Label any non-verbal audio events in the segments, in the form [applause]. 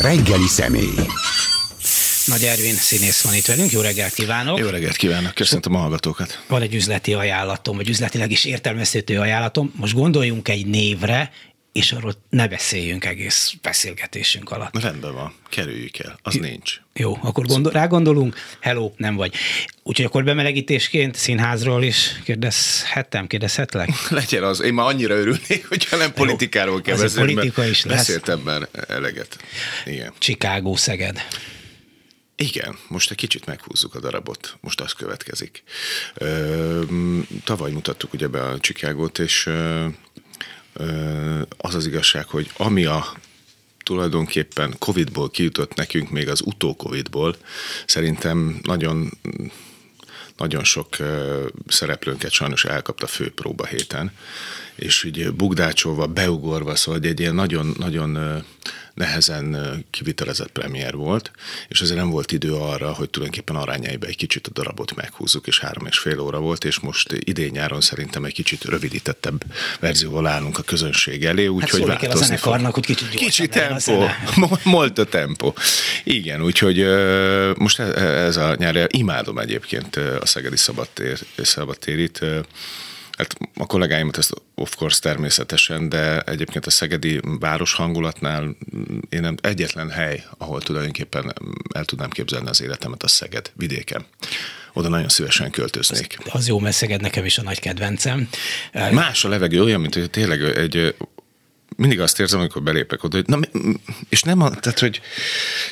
Reggeli személy. Nagy Ervin színész van itt velünk, jó reggelt kívánok! Jó reggelt kívánok, köszöntöm a hallgatókat! Van egy üzleti ajánlatom, vagy üzletileg is értelmezhető ajánlatom. Most gondoljunk egy névre, és arról ne beszéljünk egész beszélgetésünk alatt. Rendben van, kerüljük el, az J- nincs. Jó, akkor gondol, rá gondolunk, hello, nem vagy. Úgyhogy akkor bemelegítésként színházról is kérdezhettem, kérdezhetlek? [laughs] Legyen az, én már annyira örülnék, hogyha nem politikáról kell beszélni, politika is lesz. beszéltem már eleget. Igen. Chicago, Szeged. Igen, most egy kicsit meghúzzuk a darabot, most az következik. Ö, tavaly mutattuk ugye be a Chicagót, és az az igazság, hogy ami a tulajdonképpen Covid-ból kijutott nekünk, még az utó-Covid-ból, szerintem nagyon nagyon sok szereplőnket sajnos elkapta fő próba héten, és így bugdácsolva, beugorva, szóval egy ilyen nagyon-nagyon nehezen kivitelezett premier volt, és ezért nem volt idő arra, hogy tulajdonképpen arányaiba egy kicsit a darabot meghúzzuk, és három és fél óra volt, és most idén-nyáron szerintem egy kicsit rövidítettebb verzióval állunk a közönség elé, úgyhogy hát kell a zenekarnak, hogy kicsit Kicsi tempo, molto tempo. Igen, úgyhogy most e, e, ez a nyár, imádom egyébként a Szegedi Szabadtér, Szabadtérit, Hát a kollégáimat ezt of course természetesen, de egyébként a szegedi város hangulatnál én nem egyetlen hely, ahol tulajdonképpen el tudnám képzelni az életemet, a Szeged vidéken oda nagyon szívesen költöznék. Az, az jó, mert Szeged nekem is a nagy kedvencem. Más a levegő, olyan, mint hogy tényleg egy mindig azt érzem, amikor belépek oda, hogy na, és nem, tehát, hogy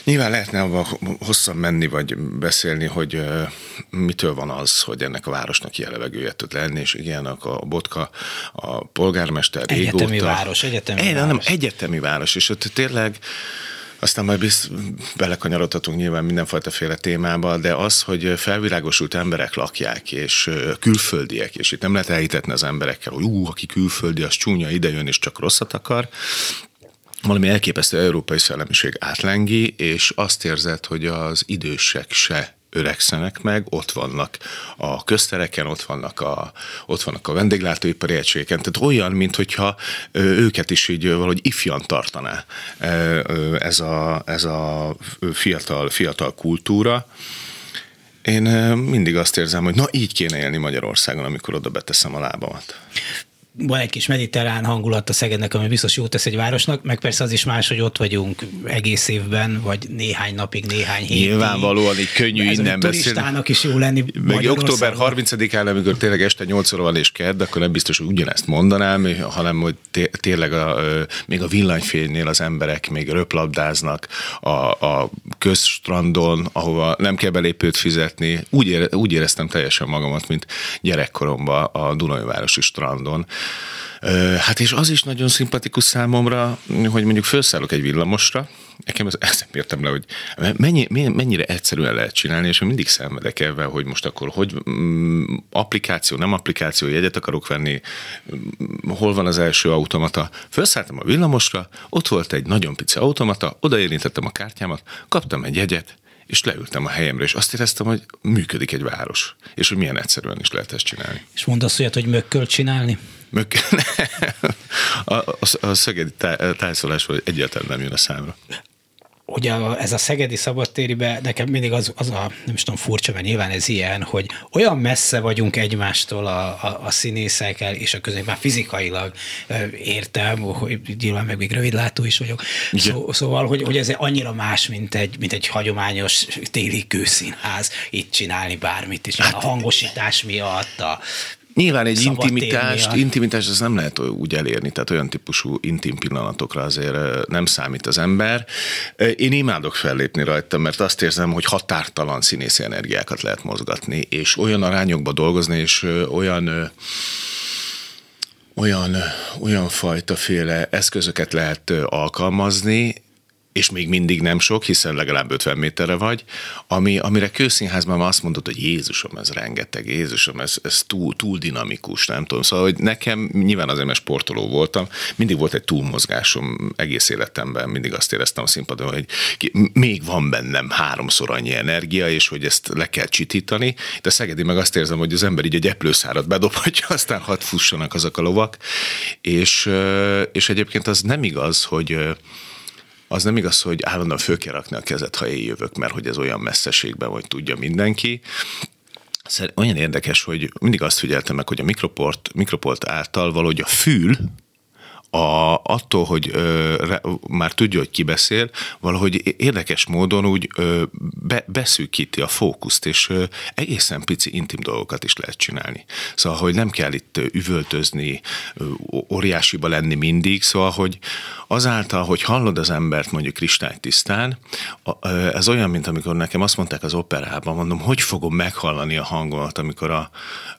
nyilván lehetne abban hosszan menni, vagy beszélni, hogy uh, mitől van az, hogy ennek a városnak ilyen levegője tud lenni, és igen, a Botka, a polgármester egyetemi régóta. város, egyetemi Egy, város. Nem, egyetemi város, és ott tényleg aztán majd bizt, belekanyarodhatunk nyilván mindenfajta féle témába, de az, hogy felvilágosult emberek lakják, és külföldiek, és itt nem lehet elhitetni az emberekkel, hogy ú, aki külföldi, az csúnya idejön, és csak rosszat akar, valami elképesztő európai szellemiség átlengi, és azt érzed, hogy az idősek se öregszenek meg, ott vannak a köztereken, ott vannak a, ott vannak a vendéglátóipari egységeken, tehát olyan, mintha őket is így valahogy ifjan tartaná ez a, ez a fiatal, fiatal kultúra. Én mindig azt érzem, hogy na így kéne élni Magyarországon, amikor oda beteszem a lábamat van egy kis mediterrán hangulat a Szegednek, ami biztos jót tesz egy városnak, meg persze az is más, hogy ott vagyunk egész évben, vagy néhány napig, néhány hétig. Nyilvánvalóan így könnyű Ez innen beszélni. turistának is jó lenni Meg október 30-án, amikor tényleg este 8 óra van és kedd, akkor nem biztos, hogy ugyanezt mondanám, hanem hogy tényleg a, még a villanyfénynél az emberek még röplabdáznak a, a közstrandon, ahova nem kell belépőt fizetni. Úgy, ére, úgy éreztem teljesen magamat, mint gyerekkoromban a Dunajvárosi strandon. Hát és az is nagyon szimpatikus számomra, hogy mondjuk felszállok egy villamosra, nekem ez, ezt nem értem le, hogy mennyi, mennyire egyszerűen lehet csinálni, és mindig szenvedek ebben, hogy most akkor hogy mm, applikáció, nem applikáció, jegyet akarok venni, mm, hol van az első automata. Felszálltam a villamosra, ott volt egy nagyon pici automata, odaérintettem a kártyámat, kaptam egy jegyet, és leültem a helyemre, és azt éreztem, hogy működik egy város, és hogy milyen egyszerűen is lehet ezt csinálni. És mondasz olyat, hogy mökköl csinálni? Mökköl. [laughs] a, a, a szegedi tájszólásról egyáltalán nem jön a számra a, ez a szegedi szabadtéribe nekem mindig az, az a, nem is tudom, furcsa, mert nyilván ez ilyen, hogy olyan messze vagyunk egymástól a, a, a színészekkel, és a közé már fizikailag értem, hogy nyilván meg még rövidlátó is vagyok. Szó, szóval, hogy, hogy ez annyira más, mint egy, mint egy hagyományos téli kőszínház itt csinálni bármit is. Hát, a hangosítás miatt, a Nyilván egy intimitást, intimitást az nem lehet úgy elérni, tehát olyan típusú intim pillanatokra azért nem számít az ember. Én imádok fellépni rajta, mert azt érzem, hogy határtalan színészi energiákat lehet mozgatni, és olyan arányokba dolgozni, és olyan olyan, olyan fajta féle eszközöket lehet alkalmazni, és még mindig nem sok, hiszen legalább 50 méterre vagy, ami, amire kőszínházban azt mondod, hogy Jézusom, ez rengeteg, Jézusom, ez, ez túl, túl dinamikus, nem tudom. Szóval, hogy nekem nyilván azért, mert sportoló voltam, mindig volt egy túlmozgásom egész életemben, mindig azt éreztem a színpadon, hogy még van bennem háromszor annyi energia, és hogy ezt le kell csitítani, de Szegedi meg azt érzem, hogy az ember így egy eplőszárat bedobhatja, [laughs] aztán hat fussanak azok a lovak, és, és egyébként az nem igaz, hogy az nem igaz, hogy állandóan föl kell rakni a kezet, ha én jövök, mert hogy ez olyan messzeségben, hogy tudja mindenki. Olyan érdekes, hogy mindig azt figyeltem meg, hogy a mikroport, mikroport által valahogy a fül, a, attól, hogy ö, re, már tudja, hogy ki beszél, valahogy érdekes módon úgy ö, be, beszűkíti a fókuszt, és ö, egészen pici intim dolgokat is lehet csinálni. Szóval, hogy nem kell itt üvöltözni, ö, óriásiba lenni mindig, szóval, hogy azáltal, hogy hallod az embert mondjuk kristálytisztán, ö, ez olyan, mint amikor nekem azt mondták az operában, mondom, hogy fogom meghallani a hangomat, amikor, a,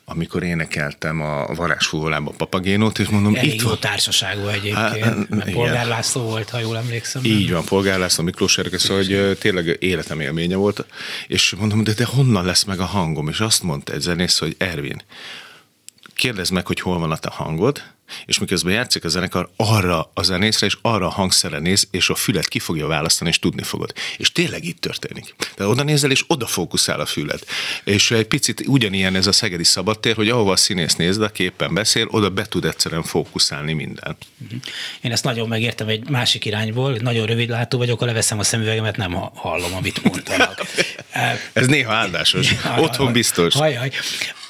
amikor énekeltem a varázsfúvolában a papagénót, és mondom, Elég itt jó van. társaságú egyébként, hát, mert Polgár László volt, ha jól emlékszem. Így van, Polgár László, Miklós Erke, szóval hogy tényleg életem élménye volt, és mondom, de, de honnan lesz meg a hangom? És azt mondta egy zenész, hogy Ervin, kérdezd meg, hogy hol van a te hangod, és miközben játszik a zenekar, arra a zenészre és arra a hangszerre néz, és a fület ki fogja választani, és tudni fogod. És tényleg itt történik. Tehát oda nézel, és oda fókuszál a fület. És egy picit ugyanilyen ez a szegedi szabadtér, hogy ahova a színész néz, a képen beszél, oda be tud egyszerűen fókuszálni minden. Mhm. Én ezt nagyon megértem egy másik irányból, nagyon rövid látó vagyok, ha leveszem a szemüvegemet, nem hallom, amit mondanak. [laughs] ez néha áldásos. [laughs] Otthon biztos. Hajaj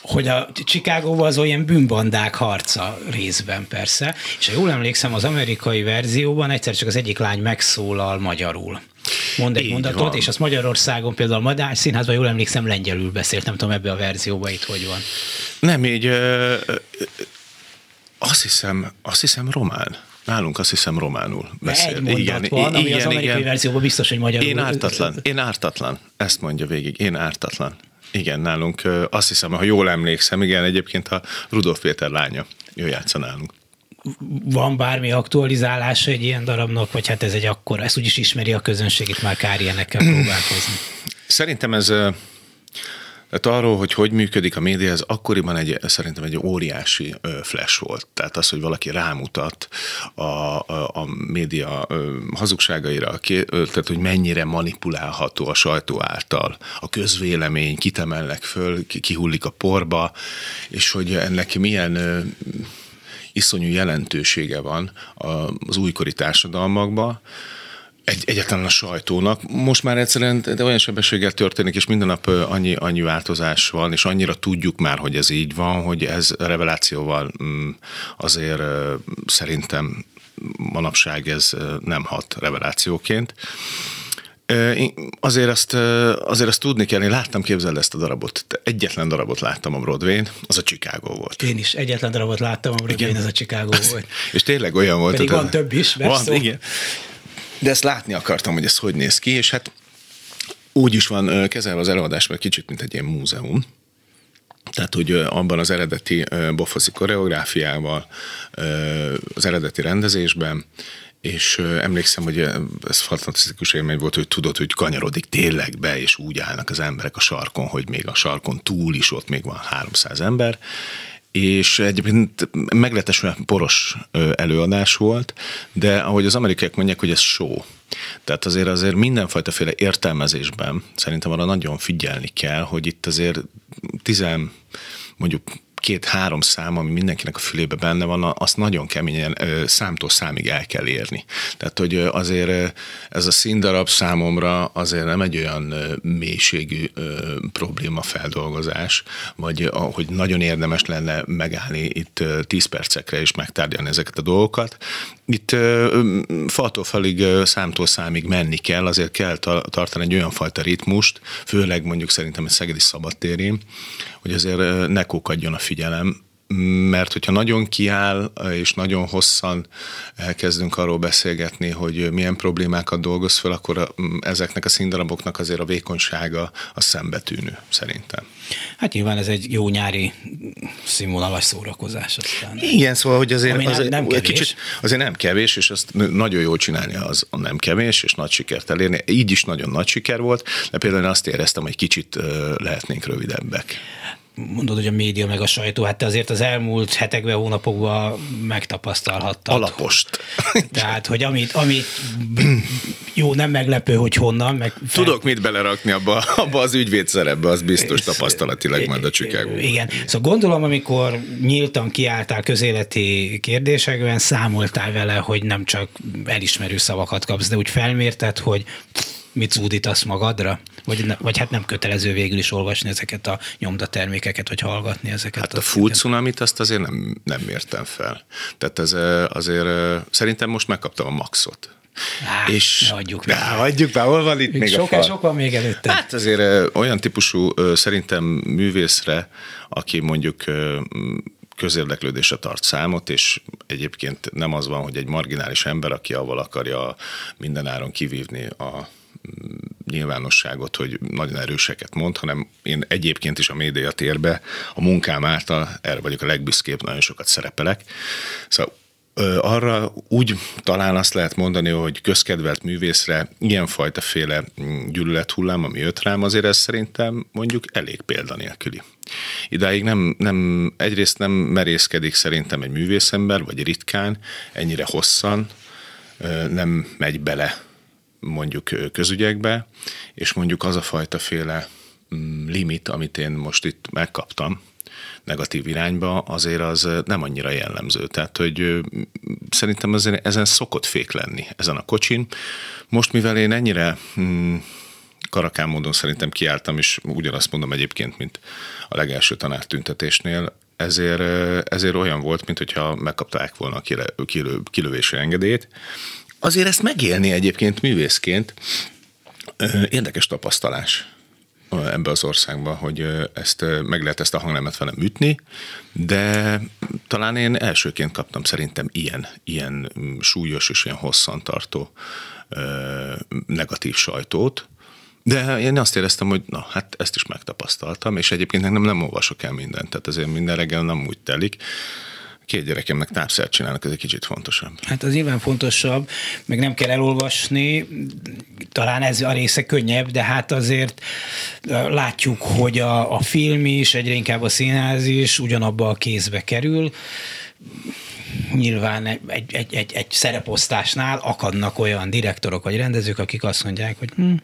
hogy a Chicagóban az olyan bűnbandák harca részben persze, és ha jól emlékszem, az amerikai verzióban egyszer csak az egyik lány megszólal magyarul. Mond egy Így mondatot, van. és azt Magyarországon például a Madár Színházban, jól emlékszem, lengyelül beszélt, nem tudom ebbe a verzióban itt hogy van. Nem, így ö, ö, azt hiszem, azt hiszem román. Nálunk azt hiszem románul beszél. Egy mondat igen, van, ami igen, az amerikai igen. verzióban biztos, hogy magyarul. Én ártatlan, én ártatlan. Ezt mondja végig, én ártatlan. Igen, nálunk azt hiszem, ha jól emlékszem, igen, egyébként a Rudolf Péter lánya, ő játsza nálunk. Van bármi aktualizálása egy ilyen darabnak, vagy hát ez egy akkor, ezt úgyis ismeri a közönség, itt már kár ilyenekkel [clears throat] próbálkozni? Szerintem ez tehát arról, hogy hogy működik a média, ez akkoriban egy, szerintem egy óriási flash volt. Tehát az, hogy valaki rámutat a, a, a média hazugságaira, tehát hogy mennyire manipulálható a sajtó által, a közvélemény, kitemelnek föl, kihullik a porba, és hogy ennek milyen iszonyú jelentősége van az újkori társadalmakban, egy, egyetlen a sajtónak. Most már egyszerűen de olyan sebességgel történik, és minden nap annyi, annyi változás van, és annyira tudjuk már, hogy ez így van, hogy ez revelációval mm, azért szerintem manapság ez nem hat revelációként. Azért azt, azért azt tudni kell, én láttam, képzeld ezt a darabot. Egyetlen darabot láttam a Broadway-n, az a Chicago volt. Én is egyetlen darabot láttam a Broadway-n, ez a Chicago [laughs] volt. És tényleg olyan volt. Pedig van több is, van, igen. De ezt látni akartam, hogy ez hogy néz ki, és hát úgy is van kezelve az előadás, mert kicsit, mint egy ilyen múzeum. Tehát, hogy abban az eredeti bofoszi koreográfiával, az eredeti rendezésben, és emlékszem, hogy ez fantasztikus élmény volt, hogy tudod, hogy kanyarodik tényleg be, és úgy állnak az emberek a sarkon, hogy még a sarkon túl is ott még van 300 ember, és egyébként meglehetősen poros előadás volt, de ahogy az amerikaiak mondják, hogy ez show. Tehát azért azért mindenfajtaféle értelmezésben szerintem arra nagyon figyelni kell, hogy itt azért tizen mondjuk két-három szám, ami mindenkinek a fülébe benne van, azt nagyon keményen számtól számig el kell érni. Tehát, hogy azért ez a színdarab számomra azért nem egy olyan mélységű probléma feldolgozás, vagy hogy nagyon érdemes lenne megállni itt 10 percekre és megtárgyalni ezeket a dolgokat. Itt faltól falig, számtól számig menni kell, azért kell tartani egy olyan fajta ritmust, főleg mondjuk szerintem egy szegedi szabadtérén, hogy azért ne kókadjon a figyelem, mert hogyha nagyon kiáll, és nagyon hosszan elkezdünk arról beszélgetni, hogy milyen problémákat dolgoz fel, akkor ezeknek a színdaraboknak azért a vékonysága a szembetűnő, szerintem. Hát nyilván ez egy jó nyári színvonalas szórakozás. Aztán. Igen, szóval, hogy azért, Ami azért, nem kevés. Kicsit, azért nem kevés, és azt nagyon jól csinálni az a nem kevés, és nagy sikert elérni. Így is nagyon nagy siker volt, de például azt éreztem, hogy kicsit lehetnénk rövidebbek mondod, hogy a média meg a sajtó, hát te azért az elmúlt hetekben, hónapokban megtapasztalhattad. Alapost. Tehát, hogy amit, amit jó, nem meglepő, hogy honnan. Meg fel... Tudok mit belerakni abba, abba az ügyvéd szerepbe, az biztos tapasztalatilag majd a Chicago. Igen. Szóval gondolom, amikor nyíltan kiálltál közéleti kérdésekben, számoltál vele, hogy nem csak elismerő szavakat kapsz, de úgy felmérted, hogy mit zúdítasz magadra? Vagy, ne, vagy hát nem kötelező végül is olvasni ezeket a nyomdatermékeket, vagy hallgatni ezeket. Hát a, a full tsunamit azt azért nem, nem mértem fel. Tehát ez azért szerintem most megkaptam a maxot. Á, és ne adjuk meg. Ne, adjuk már, hol van itt még, még sok, a fal? Sok van még előtte. Hát azért olyan típusú szerintem művészre, aki mondjuk közérdeklődésre tart számot, és egyébként nem az van, hogy egy marginális ember, aki avval akarja mindenáron kivívni a nyilvánosságot, hogy nagyon erőseket mond, hanem én egyébként is a média térbe a munkám által erre vagyok a legbüszkébb, nagyon sokat szerepelek. Szóval arra úgy talán azt lehet mondani, hogy közkedvelt művészre ilyenfajta féle mm, gyűlölethullám, ami jött rám, azért ez szerintem mondjuk elég példanélküli. Idáig nem, nem, egyrészt nem merészkedik szerintem egy művészember, vagy ritkán, ennyire hosszan, nem megy bele mondjuk közügyekbe, és mondjuk az a fajta féle mm, limit, amit én most itt megkaptam, negatív irányba, azért az nem annyira jellemző. Tehát, hogy szerintem azért ezen szokott fék lenni, ezen a kocsin. Most, mivel én ennyire mm, karakán módon szerintem kiálltam, és ugyanazt mondom egyébként, mint a legelső tanártüntetésnél, ezért, ezért olyan volt, mint hogyha megkapták volna a kilő, kilövési engedélyt, Azért ezt megélni egyébként művészként érdekes tapasztalás ebbe az országba, hogy ezt meg lehet ezt a hangnemet velem ütni, de talán én elsőként kaptam szerintem ilyen, ilyen súlyos és ilyen hosszantartó negatív sajtót, de én azt éreztem, hogy na, hát ezt is megtapasztaltam, és egyébként nem, nem olvasok el mindent, tehát azért minden reggel nem úgy telik, két gyerekemnek tápszert csinálnak, ez egy kicsit fontosabb. Hát az nyilván fontosabb, meg nem kell elolvasni, talán ez a része könnyebb, de hát azért látjuk, hogy a, a film is, egyre inkább a színház is ugyanabba a kézbe kerül, nyilván egy, egy, egy, egy szereposztásnál akadnak olyan direktorok vagy rendezők, akik azt mondják, hogy hm, hm,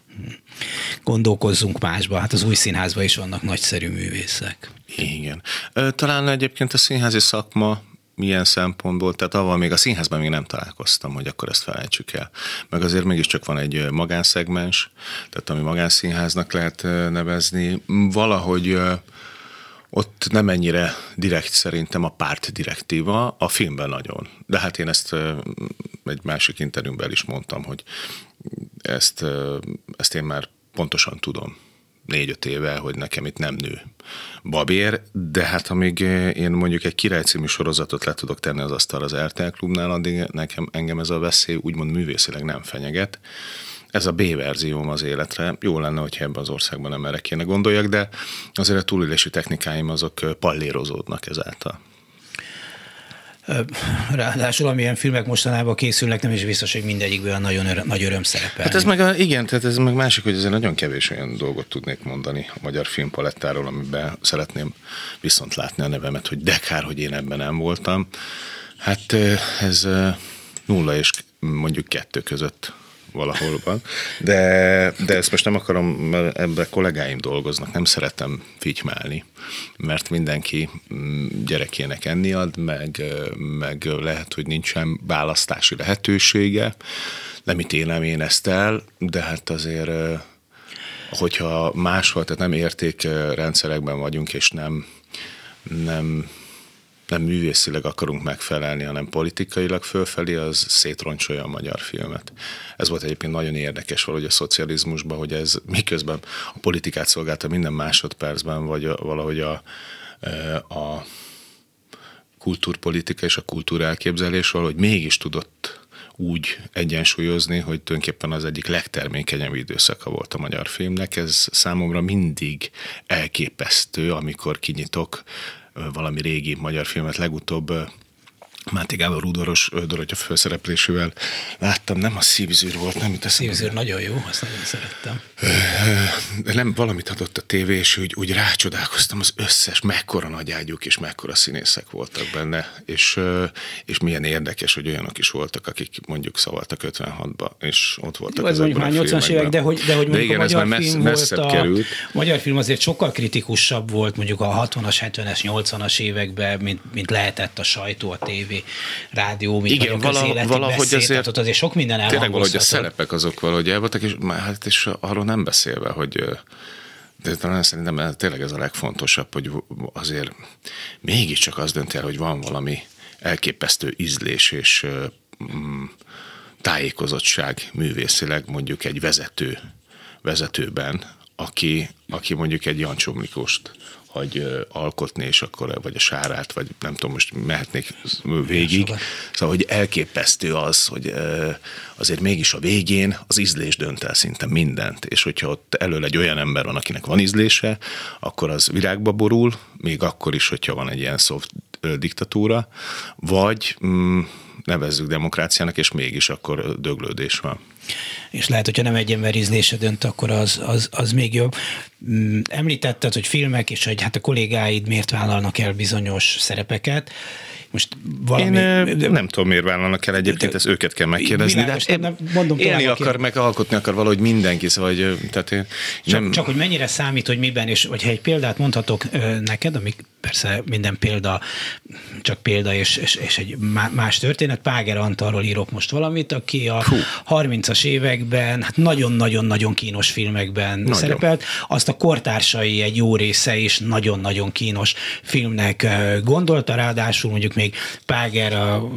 gondolkozzunk másba. Hát az új színházban is vannak nagyszerű művészek. Igen. Talán egyébként a színházi szakma milyen szempontból, tehát avval még a színházban még nem találkoztam, hogy akkor ezt felejtsük el. Meg azért mégiscsak van egy magánszegmens, tehát ami magánszínháznak lehet nevezni. Valahogy ott nem ennyire direkt szerintem a párt direktíva, a filmben nagyon. De hát én ezt egy másik interjúmban is mondtam, hogy ezt, ezt én már pontosan tudom négy-öt éve, hogy nekem itt nem nő babér, de hát amíg én mondjuk egy király című sorozatot le tudok tenni az asztal az RTL klubnál, addig nekem engem ez a veszély úgymond művészileg nem fenyeget. Ez a B verzióm az életre. Jó lenne, hogyha ebben az országban nem erre kéne gondoljak, de azért a túlélési technikáim azok pallérozódnak ezáltal. Ráadásul amilyen filmek mostanában készülnek, nem is biztos, hogy mindegyikből a nagyon öröm, nagy öröm szerepel. Hát ez meg, a, igen, tehát ez meg másik, hogy azért nagyon kevés olyan dolgot tudnék mondani a magyar filmpalettáról, amiben szeretném viszont látni a nevemet, hogy de kár, hogy én ebben nem voltam. Hát ez nulla és mondjuk kettő között valahol van. De, de ezt most nem akarom, mert ebbe kollégáim dolgoznak, nem szeretem figymálni, mert mindenki mm, gyerekének enni ad, meg, meg lehet, hogy nincsen választási lehetősége. Nem ítélem én ezt el, de hát azért hogyha máshol, tehát nem értékrendszerekben vagyunk, és nem, nem nem művészileg akarunk megfelelni, hanem politikailag fölfelé, az szétroncsolja a magyar filmet. Ez volt egyébként nagyon érdekes valahogy a szocializmusban, hogy ez miközben a politikát szolgálta minden másodpercben, vagy valahogy a, e, a kultúrpolitika és a kultúrelképzelés valahogy mégis tudott úgy egyensúlyozni, hogy tulajdonképpen az egyik legtermékenyebb időszaka volt a magyar filmnek. Ez számomra mindig elképesztő, amikor kinyitok valami régi magyar filmet legutóbb Máté Gábor udvaros Dorottya főszereplésével láttam, nem a szívzűr volt, nem itt a Szívzűr nagyon jó, azt nagyon szerettem. De nem valamit adott a tévé, és úgy, úgy rácsodálkoztam az összes, mekkora nagyágyuk és mekkora színészek voltak benne, és, és milyen érdekes, hogy olyanok is voltak, akik mondjuk szavaltak 56-ba, és ott voltak. Jó, ez mondjuk már 80-as évek, de hogy, de hogy de igen, a magyar messz, film messzebb volt a, került. magyar film azért sokkal kritikusabb volt mondjuk a 60-as, 70-es, 80-as években, mint, mint lehetett a sajtó, a tévé, rádió, mint Igen, vala- valahogy beszéd, azért- tehát ott azért sok minden Tényleg valahogy a szerepek azok valahogy el voltak, és, hát és arról nem beszélve, hogy de talán szerintem tényleg ez a legfontosabb, hogy azért mégiscsak az dönt el, hogy van valami elképesztő ízlés és mm, tájékozottság művészileg mondjuk egy vezető vezetőben, aki, aki mondjuk egy Jancsó Miklóst hagy ö, alkotni, és akkor, vagy a sárát, vagy nem tudom, most mehetnék végig. Szóval, hogy elképesztő az, hogy azért mégis a végén az ízlés dönt el szinte mindent, és hogyha ott elől egy olyan ember van, akinek van ízlése, akkor az virágba borul, még akkor is, hogyha van egy ilyen soft diktatúra, vagy mm, nevezzük demokráciának, és mégis akkor döglődés van. és lehet, hogyha nem egy ember ízlése dönt, akkor az, az, az még jobb. Mm, Említetted, hogy filmek, és hogy hát a kollégáid miért vállalnak el bizonyos szerepeket. Most valami... Én nem tudom, miért vállalnak el egyébként, ezt őket kell megkérdezni, Világos, de nem, mondom élni akar, meg alkotni akar valahogy mindenki, szóval, hogy, tehát én Csak, nem, csak hogy mennyire számít, hogy miben, és hogyha egy példát mondhatok neked, ami persze minden példa, csak példa, és, és, és egy má- más történet, Páger Antalról írok most valamit, aki a Hú. 30-as években, hát nagyon-nagyon-nagyon kínos filmekben Nagyon. szerepelt, azt a kortársai egy jó része is nagyon-nagyon kínos filmnek gondolta, ráadásul mondjuk még Páger a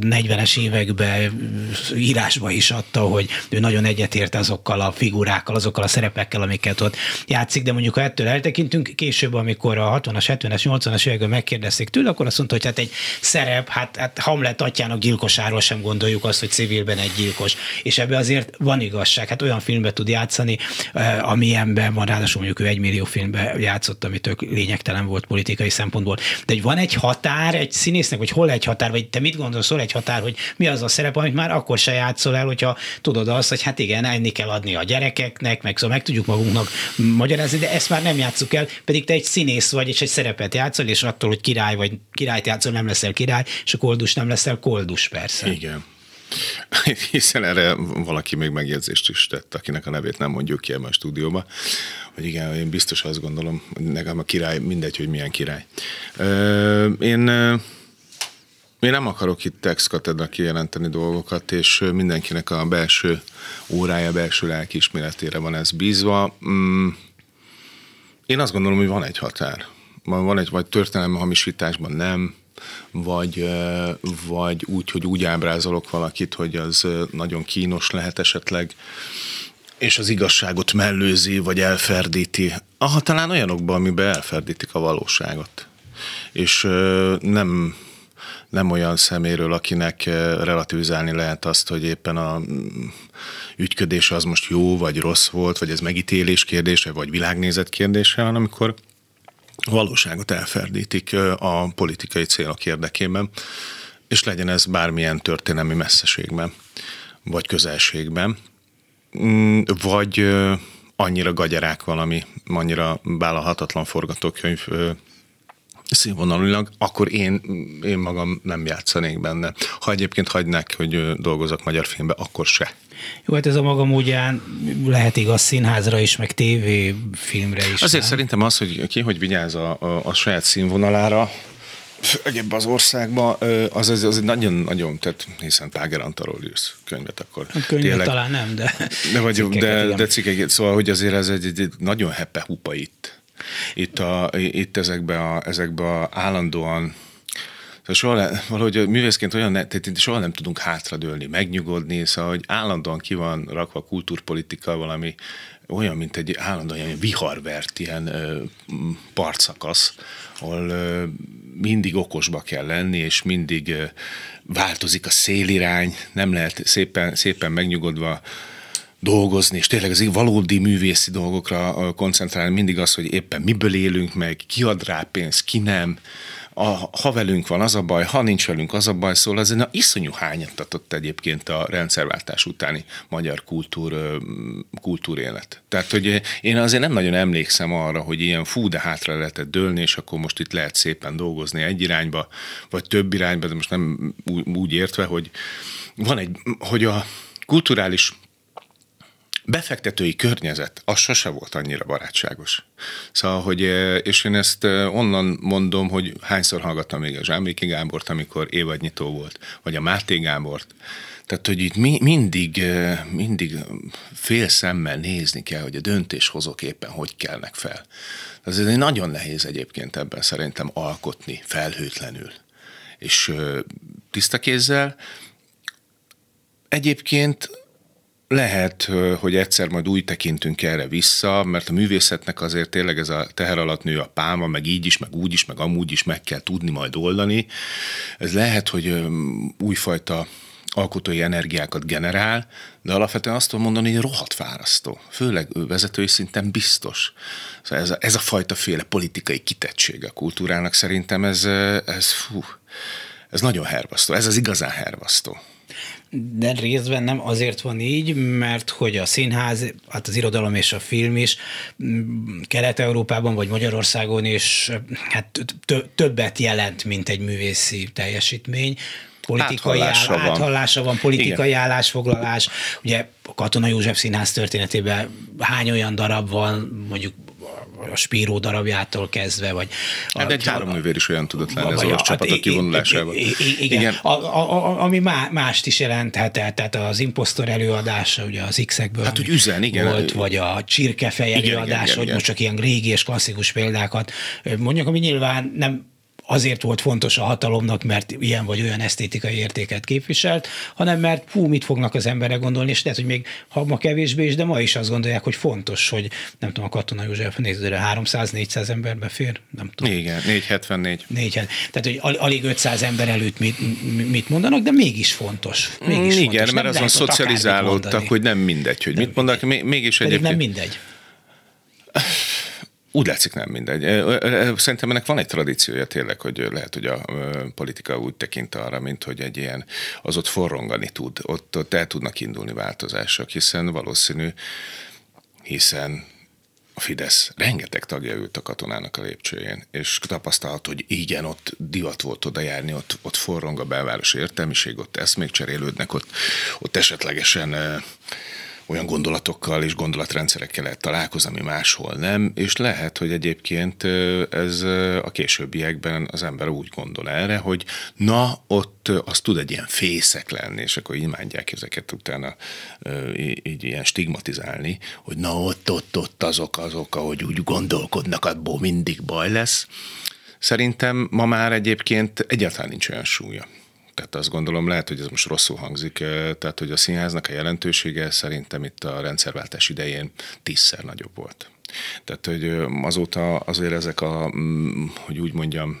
40-es években írásba is adta, hogy ő nagyon egyetért azokkal a figurákkal, azokkal a szerepekkel, amiket ott játszik, de mondjuk ha ettől eltekintünk, később, amikor a 60-as, 70-es, 80-as években megkérdezték tőle, akkor azt mondta, hogy hát egy szerep, hát, hát Hamlet atyának gyilkosáról sem gondoljuk azt, hogy civilben egy gyilkos. És ebbe azért van igazság, hát olyan filmbe tud játszani, eh, amilyenben van, ráadásul mondjuk ő egy millió filmbe játszott, ami tök lényegtelen volt politikai szempontból. De van egy határ egy színésznek, hogy hol egy határ, vagy te mit gondolsz, hol egy határ, hogy mi az a szerep, amit már akkor se játszol el, hogyha tudod azt, hogy hát igen, enni kell adni a gyerekeknek, meg szóval meg tudjuk magunknak magyarázni, de ezt már nem játsszuk el, pedig te egy színész vagy, és egy szerepet játszol, és attól, hogy király vagy királyt játszol, nem leszel király, és a koldus nem leszel koldus, persze. Igen. Hiszen erre valaki még megjegyzést is tett, akinek a nevét nem mondjuk ki ebben a stúdióba, hogy igen, én biztos azt gondolom, nekem a király, mindegy, hogy milyen király. Én, én nem akarok itt ex katedra kijelenteni dolgokat, és mindenkinek a belső órája, belső lelkiismeretére van ez bízva. Mm, én azt gondolom, hogy van egy határ. Van egy, vagy történelmi hamisításban nem, vagy, vagy úgy, hogy úgy ábrázolok valakit, hogy az nagyon kínos lehet esetleg, és az igazságot mellőzi, vagy elferdíti. Aha, talán olyanokban, amiben elferdítik a valóságot. És nem, nem olyan szeméről, akinek ö, relativizálni lehet azt, hogy éppen a mm, ügyködés az most jó vagy rossz volt, vagy ez megítélés kérdése, vagy világnézet kérdése, hanem amikor valóságot elferdítik ö, a politikai célok érdekében, és legyen ez bármilyen történelmi messzeségben, vagy közelségben, Mm, vagy ö, annyira gagyarák valami, annyira vállalhatatlan forgatókönyv színvonalulag, akkor én, én magam nem játszanék benne. Ha egyébként hagynák, hogy dolgozok magyar filmbe, akkor se. Jó, hát ez a maga módján lehet igaz színházra is, meg tévéfilmre is. Azért nem? szerintem az, hogy ki hogy vigyáz a, a, a saját színvonalára, ebben az országban, az, az, az nagyon-nagyon, tehát hiszen Páger Antalról írsz könyvet, akkor Hát könyvet talán nem, de, De, vagy, cikkeket, de, igen. de cikkeket, szóval, hogy azért ez egy, egy, egy nagyon heppe hupa itt. Itt, a, itt ezekbe, a, ezekbe a állandóan Szóval soha valahogy művészként olyan, ne, tehát soha nem tudunk hátradőlni, megnyugodni, szóval, hogy állandóan ki van rakva a kultúrpolitika valami olyan, mint egy állandóan ilyen viharvert ilyen ö, partszakasz, ahol ö, mindig okosba kell lenni, és mindig ö, változik a szélirány, nem lehet szépen, szépen megnyugodva dolgozni, és tényleg az valódi művészi dolgokra koncentrálni, mindig az, hogy éppen miből élünk meg, ki ad rá pénzt, ki nem, a, ha velünk van, az a baj, ha nincs velünk, az a baj, szóval ez egy iszonyú hányattatott egyébként a rendszerváltás utáni magyar kultúr, kultúrélet. Tehát, hogy én azért nem nagyon emlékszem arra, hogy ilyen fú, de hátra lehetett dőlni, és akkor most itt lehet szépen dolgozni egy irányba, vagy több irányba, de most nem úgy értve, hogy van egy, hogy a kulturális befektetői környezet, az sose volt annyira barátságos. Szóval, hogy, és én ezt onnan mondom, hogy hányszor hallgattam még a Zsámbéki Gábort, amikor évadnyitó volt, vagy a Máté Gábort, tehát, hogy itt mi, mindig, mindig fél szemmel nézni kell, hogy a döntéshozók éppen hogy kelnek fel. Ez egy nagyon nehéz egyébként ebben szerintem alkotni felhőtlenül. És tiszta kézzel. Egyébként lehet, hogy egyszer majd úgy tekintünk erre vissza, mert a művészetnek azért tényleg ez a teher alatt nő a pálma, meg így is, meg úgy is, meg amúgy is meg kell tudni majd oldani. Ez lehet, hogy újfajta alkotói energiákat generál, de alapvetően azt tudom mondani, hogy rohadt fárasztó. Főleg vezetői szinten biztos. Szóval ez a, ez a fajta féle politikai kitettség a kultúrának szerintem ez, ez, fú, ez nagyon hervasztó. Ez az igazán hervasztó de részben nem azért van így, mert hogy a színház, hát az irodalom és a film is mm, Kelet-Európában vagy Magyarországon is hát többet jelent, mint egy művészi teljesítmény politikai áthallása, áll, van. áthallása van, politikai Igen. állásfoglalás. Ugye a Katona József Színház történetében hány olyan darab van, mondjuk a Spíró darabjától kezdve, vagy... Hát a, egy három nővér is olyan tudott lenni az orosz csapat a kivonulásával. Igen, igen. A, a, a, ami má, mást is jelenthet, tehát az impostor előadása, ugye az X-ekből hát, hogy üzen, igen. volt, vagy a csirkefej előadás, hogy most csak ilyen régi és klasszikus példákat mondjuk, ami nyilván nem azért volt fontos a hatalomnak, mert ilyen vagy olyan esztétikai értéket képviselt, hanem mert hú, mit fognak az emberek gondolni, és lehet, hogy még ha ma kevésbé is, de ma is azt gondolják, hogy fontos, hogy nem tudom, a Katona József nézőre 300-400 emberbe fér, nem tudom. Igen, 474. 4, tehát, hogy alig 500 ember előtt mit, mit mondanak, de mégis fontos. Mégis Igen, fontos. mert azon szocializálódtak, hogy nem mindegy, hogy mit mondanak, mégis egyébként... nem mindegy. Úgy látszik nem mindegy. Szerintem ennek van egy tradíciója tényleg, hogy lehet, hogy a politika úgy tekint arra, mint hogy egy ilyen, az ott forrongani tud, ott, ott el tudnak indulni változások, hiszen valószínű, hiszen a Fidesz rengeteg tagja ült a katonának a lépcsőjén, és tapasztalt, hogy igen, ott divat volt oda járni, ott, ott forrong a belvárosi értelmiség, ott eszmék cserélődnek, ott, ott esetlegesen olyan gondolatokkal és gondolatrendszerekkel lehet találkozni, ami máshol nem, és lehet, hogy egyébként ez a későbbiekben az ember úgy gondol erre, hogy na, ott az tud egy ilyen fészek lenni, és akkor imádják ezeket utána így ilyen stigmatizálni, hogy na, ott, ott, ott azok, azok, ahogy úgy gondolkodnak, abból mindig baj lesz. Szerintem ma már egyébként egyáltalán nincs olyan súlya. Tehát azt gondolom, lehet, hogy ez most rosszul hangzik, tehát hogy a színháznak a jelentősége szerintem itt a rendszerváltás idején tízszer nagyobb volt. Tehát, hogy azóta azért ezek a, mm, hogy úgy mondjam,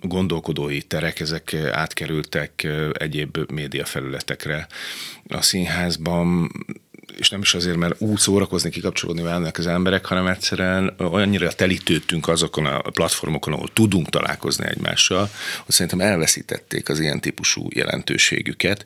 gondolkodói terek, ezek átkerültek egyéb médiafelületekre. A színházban és nem is azért, mert úgy szórakozni, kikapcsolódni válnak az emberek, hanem egyszerűen olyannyira telítődtünk azokon a platformokon, ahol tudunk találkozni egymással, hogy szerintem elveszítették az ilyen típusú jelentőségüket,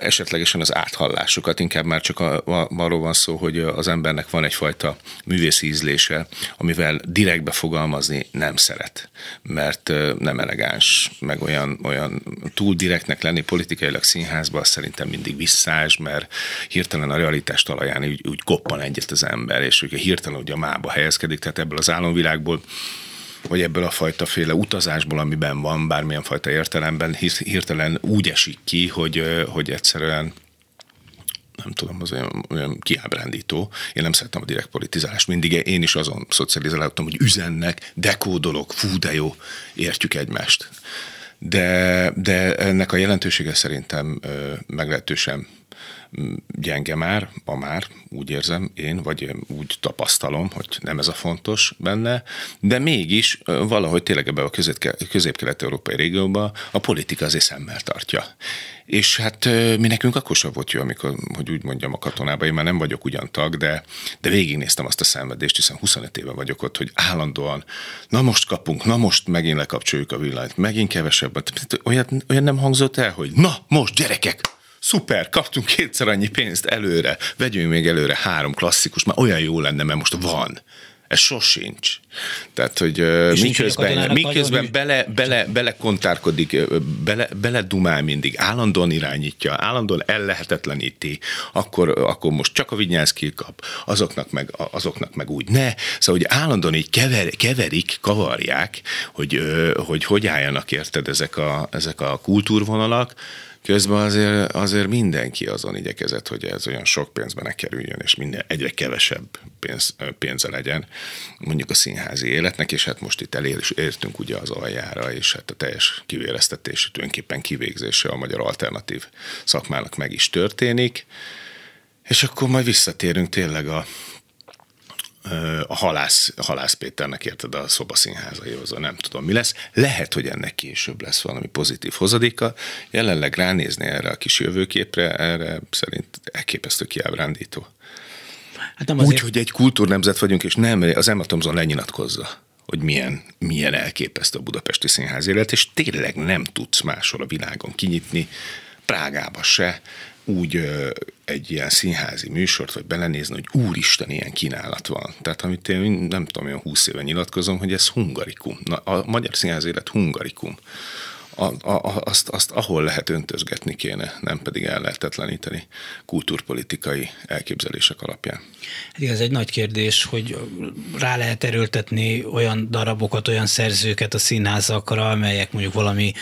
esetlegesen az áthallásokat, inkább már csak a, a, arról van szó, hogy az embernek van egyfajta művészi ízlése, amivel direktbe fogalmazni nem szeret, mert nem elegáns, meg olyan, olyan túl direktnek lenni politikailag színházban, szerintem mindig visszás, mert hirtelen a realitás talaján úgy, úgy koppan egyet az ember, és ugye hirtelen ugye a mába helyezkedik, tehát ebből az álomvilágból vagy ebből a fajta féle utazásból, amiben van bármilyen fajta értelemben, hirtelen úgy esik ki, hogy, hogy egyszerűen nem tudom, az olyan, olyan kiábrándító. Én nem szeretem a direkt politizálást. Mindig én is azon szocializálódtam, hogy üzennek, dekódolok, fú, de jó, értjük egymást. De, de ennek a jelentősége szerintem meglehetősen gyenge már, ma már, úgy érzem én, vagy úgy tapasztalom, hogy nem ez a fontos benne, de mégis valahogy tényleg ebbe a közép-kelet-európai régióban a politika azért szemmel tartja. És hát mi nekünk akkor sem volt jó, amikor, hogy úgy mondjam, a katonában, én már nem vagyok ugyan tag, de, de végignéztem azt a szenvedést, hiszen 25 éve vagyok ott, hogy állandóan, na most kapunk, na most megint lekapcsoljuk a villanyt, megint kevesebb. Olyan, olyan nem hangzott el, hogy na most gyerekek, szuper, kaptunk kétszer annyi pénzt előre, vegyünk még előre három klasszikus, már olyan jó lenne, mert most van. Ez sosincs. Tehát, hogy És miközben, miközben bele, bele, bele kontárkodik, bele, bele dumál mindig, állandóan irányítja, állandóan ellehetetleníti, akkor, akkor most csak a Vinyánszki kap, azoknak meg, azoknak meg úgy ne. Szóval, hogy állandóan így kever, keverik, kavarják, hogy, hogy hogy álljanak érted ezek a, ezek a kultúrvonalak, Közben azért, azért mindenki azon igyekezett, hogy ez olyan sok pénzbe ne kerüljön, és minden egyre kevesebb pénz, pénze legyen mondjuk a színházi életnek, és hát most itt elér, értünk ugye az aljára, és hát a teljes kivéreztetés, tulajdonképpen kivégzése a magyar alternatív szakmának meg is történik. És akkor majd visszatérünk tényleg a a halász, a halász Péternek érted a szobaszínházaihoz, nem tudom mi lesz. Lehet, hogy ennek később lesz valami pozitív hozadéka. Jelenleg ránézni erre a kis jövőképre, erre szerint elképesztő kiábrándító. Hát azért... Úgy, hogy egy kultúrnemzet vagyunk, és nem, az Emma Thompson lenyilatkozza hogy milyen, milyen elképesztő a budapesti színház élet, és tényleg nem tudsz máshol a világon kinyitni, Prágába se, úgy egy ilyen színházi műsort, vagy belenézni, hogy úristen, ilyen kínálat van. Tehát amit én nem tudom, olyan húsz éve nyilatkozom, hogy ez hungarikum. Na, a magyar színház élet hungarikum a, a, azt, azt ahol lehet öntözgetni kéne, nem pedig el lehetetleníteni kultúrpolitikai elképzelések alapján. Hát ez egy nagy kérdés, hogy rá lehet erőltetni olyan darabokat, olyan szerzőket a színházakra, amelyek mondjuk valami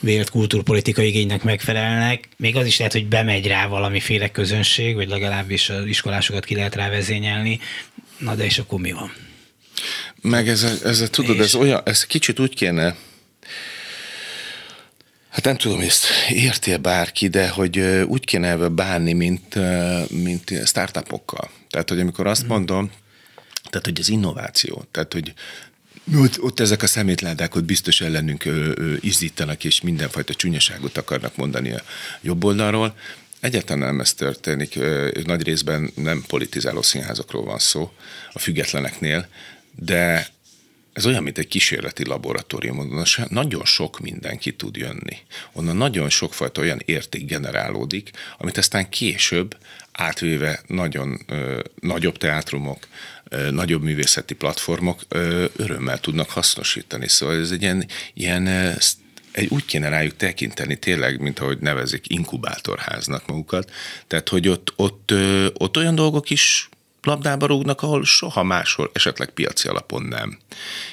vélt kultúrpolitikai igénynek megfelelnek. Még az is lehet, hogy bemegy rá valamiféle közönség, vagy legalábbis az iskolásokat ki lehet rá vezényelni. Na de és akkor mi van? Meg ez, ez, ez tudod, és... ez olyan, ez kicsit úgy kéne Hát nem tudom, ezt érti bárki, de hogy úgy kéne ebbe bánni, mint, mint startupokkal. Tehát, hogy amikor azt mhm. mondom, tehát, hogy az innováció, tehát, hogy ott, ott ezek a szemétládák ott biztos ellenünk ö, ö, izzítanak, és mindenfajta csúnyaságot akarnak mondani a jobb oldalról. Egyáltalán nem ez történik. Nagy részben nem politizáló színházakról van szó a függetleneknél, de ez olyan, mint egy kísérleti laboratórium, onnan nagyon sok mindenki tud jönni. Onnan nagyon sokfajta olyan érték generálódik, amit aztán később átvéve nagyon ö, nagyobb teátrumok, ö, nagyobb művészeti platformok ö, örömmel tudnak hasznosítani. Szóval ez egy ilyen, ilyen egy, úgy kéne rájuk tekinteni tényleg, mint ahogy nevezik, inkubátorháznak magukat. Tehát, hogy ott, ott, ott olyan dolgok is labdába rúgnak, ahol soha máshol, esetleg piaci alapon nem.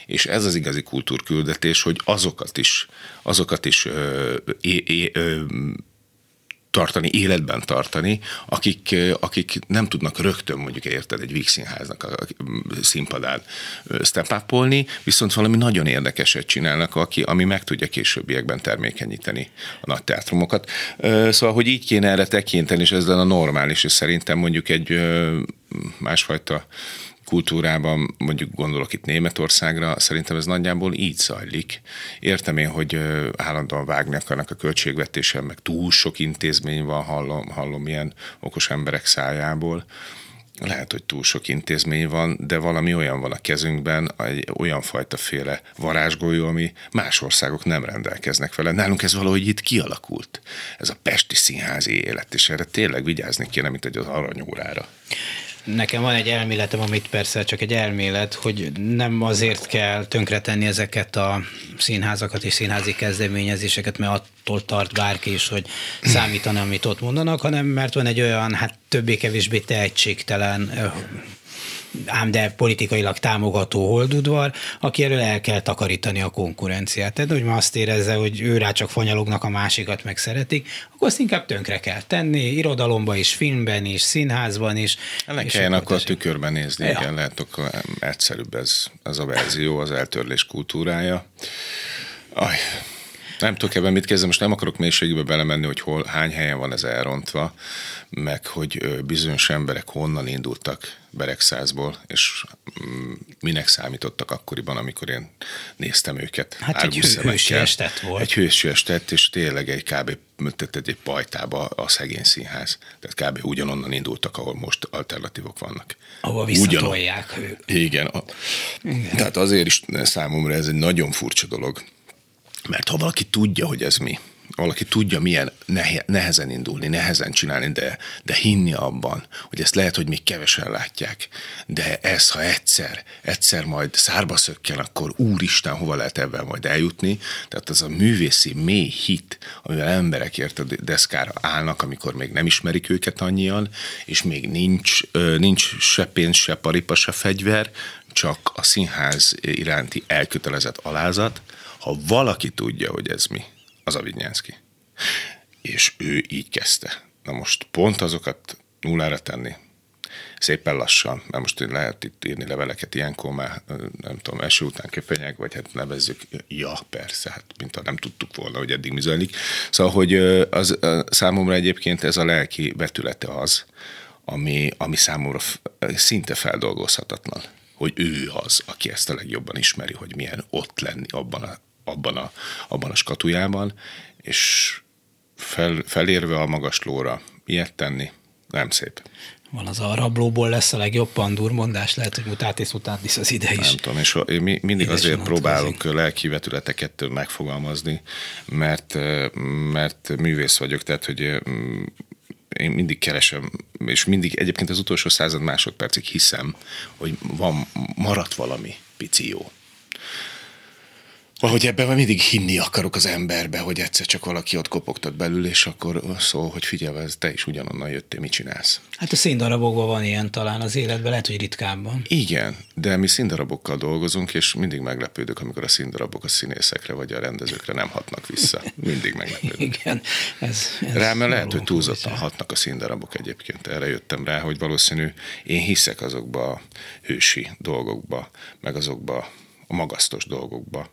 És ez az igazi kultúrküldetés, hogy azokat is, azokat is ö, é, é, ö, tartani, életben tartani, akik, akik nem tudnak rögtön mondjuk érted egy Vígszínháznak a színpadán stepápolni, viszont valami nagyon érdekeset csinálnak, aki, ami meg tudja későbbiekben termékenyíteni a nagy teátrumokat. Szóval, hogy így kéne erre tekinteni, és ez a normális, és szerintem mondjuk egy másfajta kultúrában, mondjuk gondolok itt Németországra, szerintem ez nagyjából így zajlik. Értem én, hogy állandóan vágni akarnak a költségvetésen, meg túl sok intézmény van, hallom, hallom ilyen okos emberek szájából. Lehet, hogy túl sok intézmény van, de valami olyan van a kezünkben, egy olyan fajta féle varázsgolyó, ami más országok nem rendelkeznek vele. Nálunk ez valahogy itt kialakult. Ez a pesti színházi élet, és erre tényleg vigyázni kéne, mint egy az aranyórára. Nekem van egy elméletem, amit persze csak egy elmélet, hogy nem azért kell tönkretenni ezeket a színházakat és színházi kezdeményezéseket, mert attól tart bárki is, hogy számítani, amit ott mondanak, hanem mert van egy olyan, hát többé-kevésbé tehetségtelen ám de politikailag támogató holdudvar, aki erről el kell takarítani a konkurenciát. Tehát, hogy ma azt érezze, hogy ő rá csak fanyalognak a másikat meg szeretik, akkor azt inkább tönkre kell tenni, irodalomban is, filmben is, színházban is. Ennek kelljen akkor a tükörben nézni, ja. igen, lehet, akkor egyszerűbb ez, ez a verzió, az eltörlés kultúrája. Aj, Nem tudok ebben mit kezdeni, most nem akarok mélységbe belemenni, hogy hol, hány helyen van ez elrontva, meg hogy bizonyos emberek honnan indultak Beregszázból, és mm, minek számítottak akkoriban, amikor én néztem őket. Hát egy hősies tett volt. Egy hősies tett, és tényleg egy kb. egy pajtába a szegény színház. Tehát kb. ugyanonnan indultak, ahol most alternatívok vannak. Ahol visszatolják ők. Igen. Igen. Tehát azért is számomra ez egy nagyon furcsa dolog, mert ha valaki tudja, hogy ez mi, valaki tudja, milyen nehezen indulni, nehezen csinálni, de, de hinni abban, hogy ezt lehet, hogy még kevesen látják, de ez, ha egyszer, egyszer majd szárba szökken, akkor úristen, hova lehet ebben majd eljutni. Tehát az a művészi mély hit, amivel emberek ért a deszkára állnak, amikor még nem ismerik őket annyian, és még nincs, nincs se pénz, se paripa, se fegyver, csak a színház iránti elkötelezett alázat, ha valaki tudja, hogy ez mi, az a Vignyánszki. És ő így kezdte. Na most pont azokat nullára tenni, szépen lassan, mert most lehet itt írni leveleket ilyenkor már, nem tudom, eső után köpenyek, vagy hát nevezzük, ja, persze, hát mint ha nem tudtuk volna, hogy eddig mi zajlik. Szóval, hogy az, számomra egyébként ez a lelki vetülete az, ami, ami számomra szinte feldolgozhatatlan, hogy ő az, aki ezt a legjobban ismeri, hogy milyen ott lenni abban a abban a, abban a skatujában, és fel, felérve a magaslóra ilyet tenni, nem szép. Van az a rablóból lesz a legjobb pandur mondás, lehet, hogy mutátis mutátis az ide is. Nem tudom, és én mindig azért próbálok lelki vetületeket megfogalmazni, mert, mert művész vagyok, tehát hogy én mindig keresem, és mindig egyébként az utolsó század másodpercig hiszem, hogy van, maradt valami pici jó Valahogy ebben mindig hinni akarok az emberbe, hogy egyszer csak valaki ott kopogtat belül, és akkor szól, hogy figyelj, ez te is ugyanonnan jöttél, mit csinálsz? Hát a színdarabokban van ilyen talán az életben, lehet, hogy ritkábban. Igen, de mi színdarabokkal dolgozunk, és mindig meglepődök, amikor a színdarabok a színészekre vagy a rendezőkre nem hatnak vissza. Mindig meglepődök. [laughs] Igen. Ez, ez Rám lehet, hogy túlzottan hatnak a színdarabok egyébként. Erre jöttem rá, hogy valószínű én hiszek azokba a hősi dolgokba, meg azokba a magasztos dolgokba,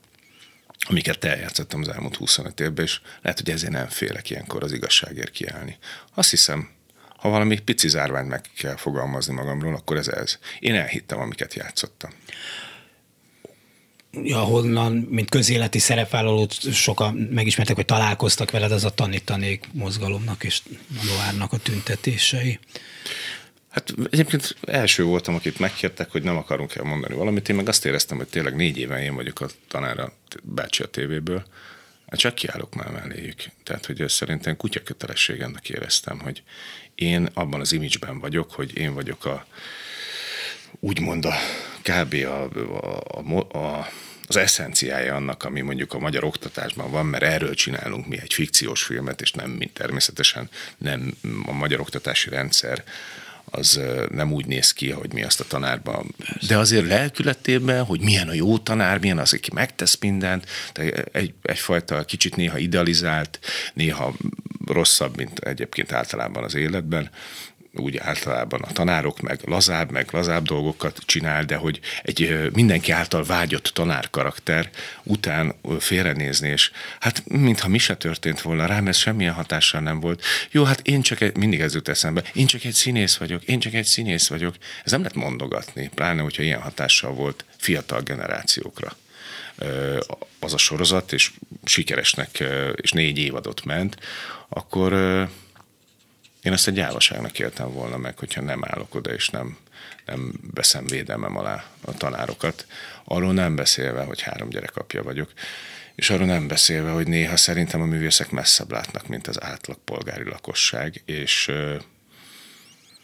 amiket eljátszottam az elmúlt 25 évben, és lehet, hogy ezért nem félek ilyenkor az igazságért kiállni. Azt hiszem, ha valami pici zárványt meg kell fogalmazni magamról, akkor ez ez. Én elhittem, amiket játszottam. Ja, honnan, mint közéleti szerepvállalót sokan megismertek, hogy találkoztak veled, az a tanítanék mozgalomnak és Noárnak a tüntetései. Hát egyébként első voltam, akit megkértek, hogy nem akarunk elmondani valamit. Én meg azt éreztem, hogy tényleg négy éven én vagyok a tanára bácsi a tévéből. Hát csak kiállok már melléjük. Tehát, hogy szerintem kutya kötelességemnek éreztem, hogy én abban az imidzsben vagyok, hogy én vagyok a úgymond a kb. A, a, a, a az eszenciája annak, ami mondjuk a magyar oktatásban van, mert erről csinálunk mi egy fikciós filmet, és nem, mint természetesen nem a magyar oktatási rendszer az nem úgy néz ki, hogy mi azt a tanárban. De azért lelkületében, hogy milyen a jó tanár, milyen az, aki megtesz mindent, de egy, egyfajta kicsit néha idealizált, néha rosszabb, mint egyébként általában az életben, úgy általában a tanárok meg lazább, meg lazább dolgokat csinál, de hogy egy mindenki által vágyott tanár karakter után félrenézni, és hát mintha mi se történt volna, rám ez semmilyen hatással nem volt. Jó, hát én csak egy, mindig ez jut eszembe, én csak egy színész vagyok, én csak egy színész vagyok. Ez nem lehet mondogatni, pláne, hogyha ilyen hatással volt fiatal generációkra az a sorozat, és sikeresnek, és négy évadot ment, akkor én ezt egy gyávaságnak éltem volna meg, hogyha nem állok oda, és nem, nem veszem védelmem alá a tanárokat. Arról nem beszélve, hogy három gyerek apja vagyok, és arról nem beszélve, hogy néha szerintem a művészek messzebb látnak, mint az átlag polgári lakosság, és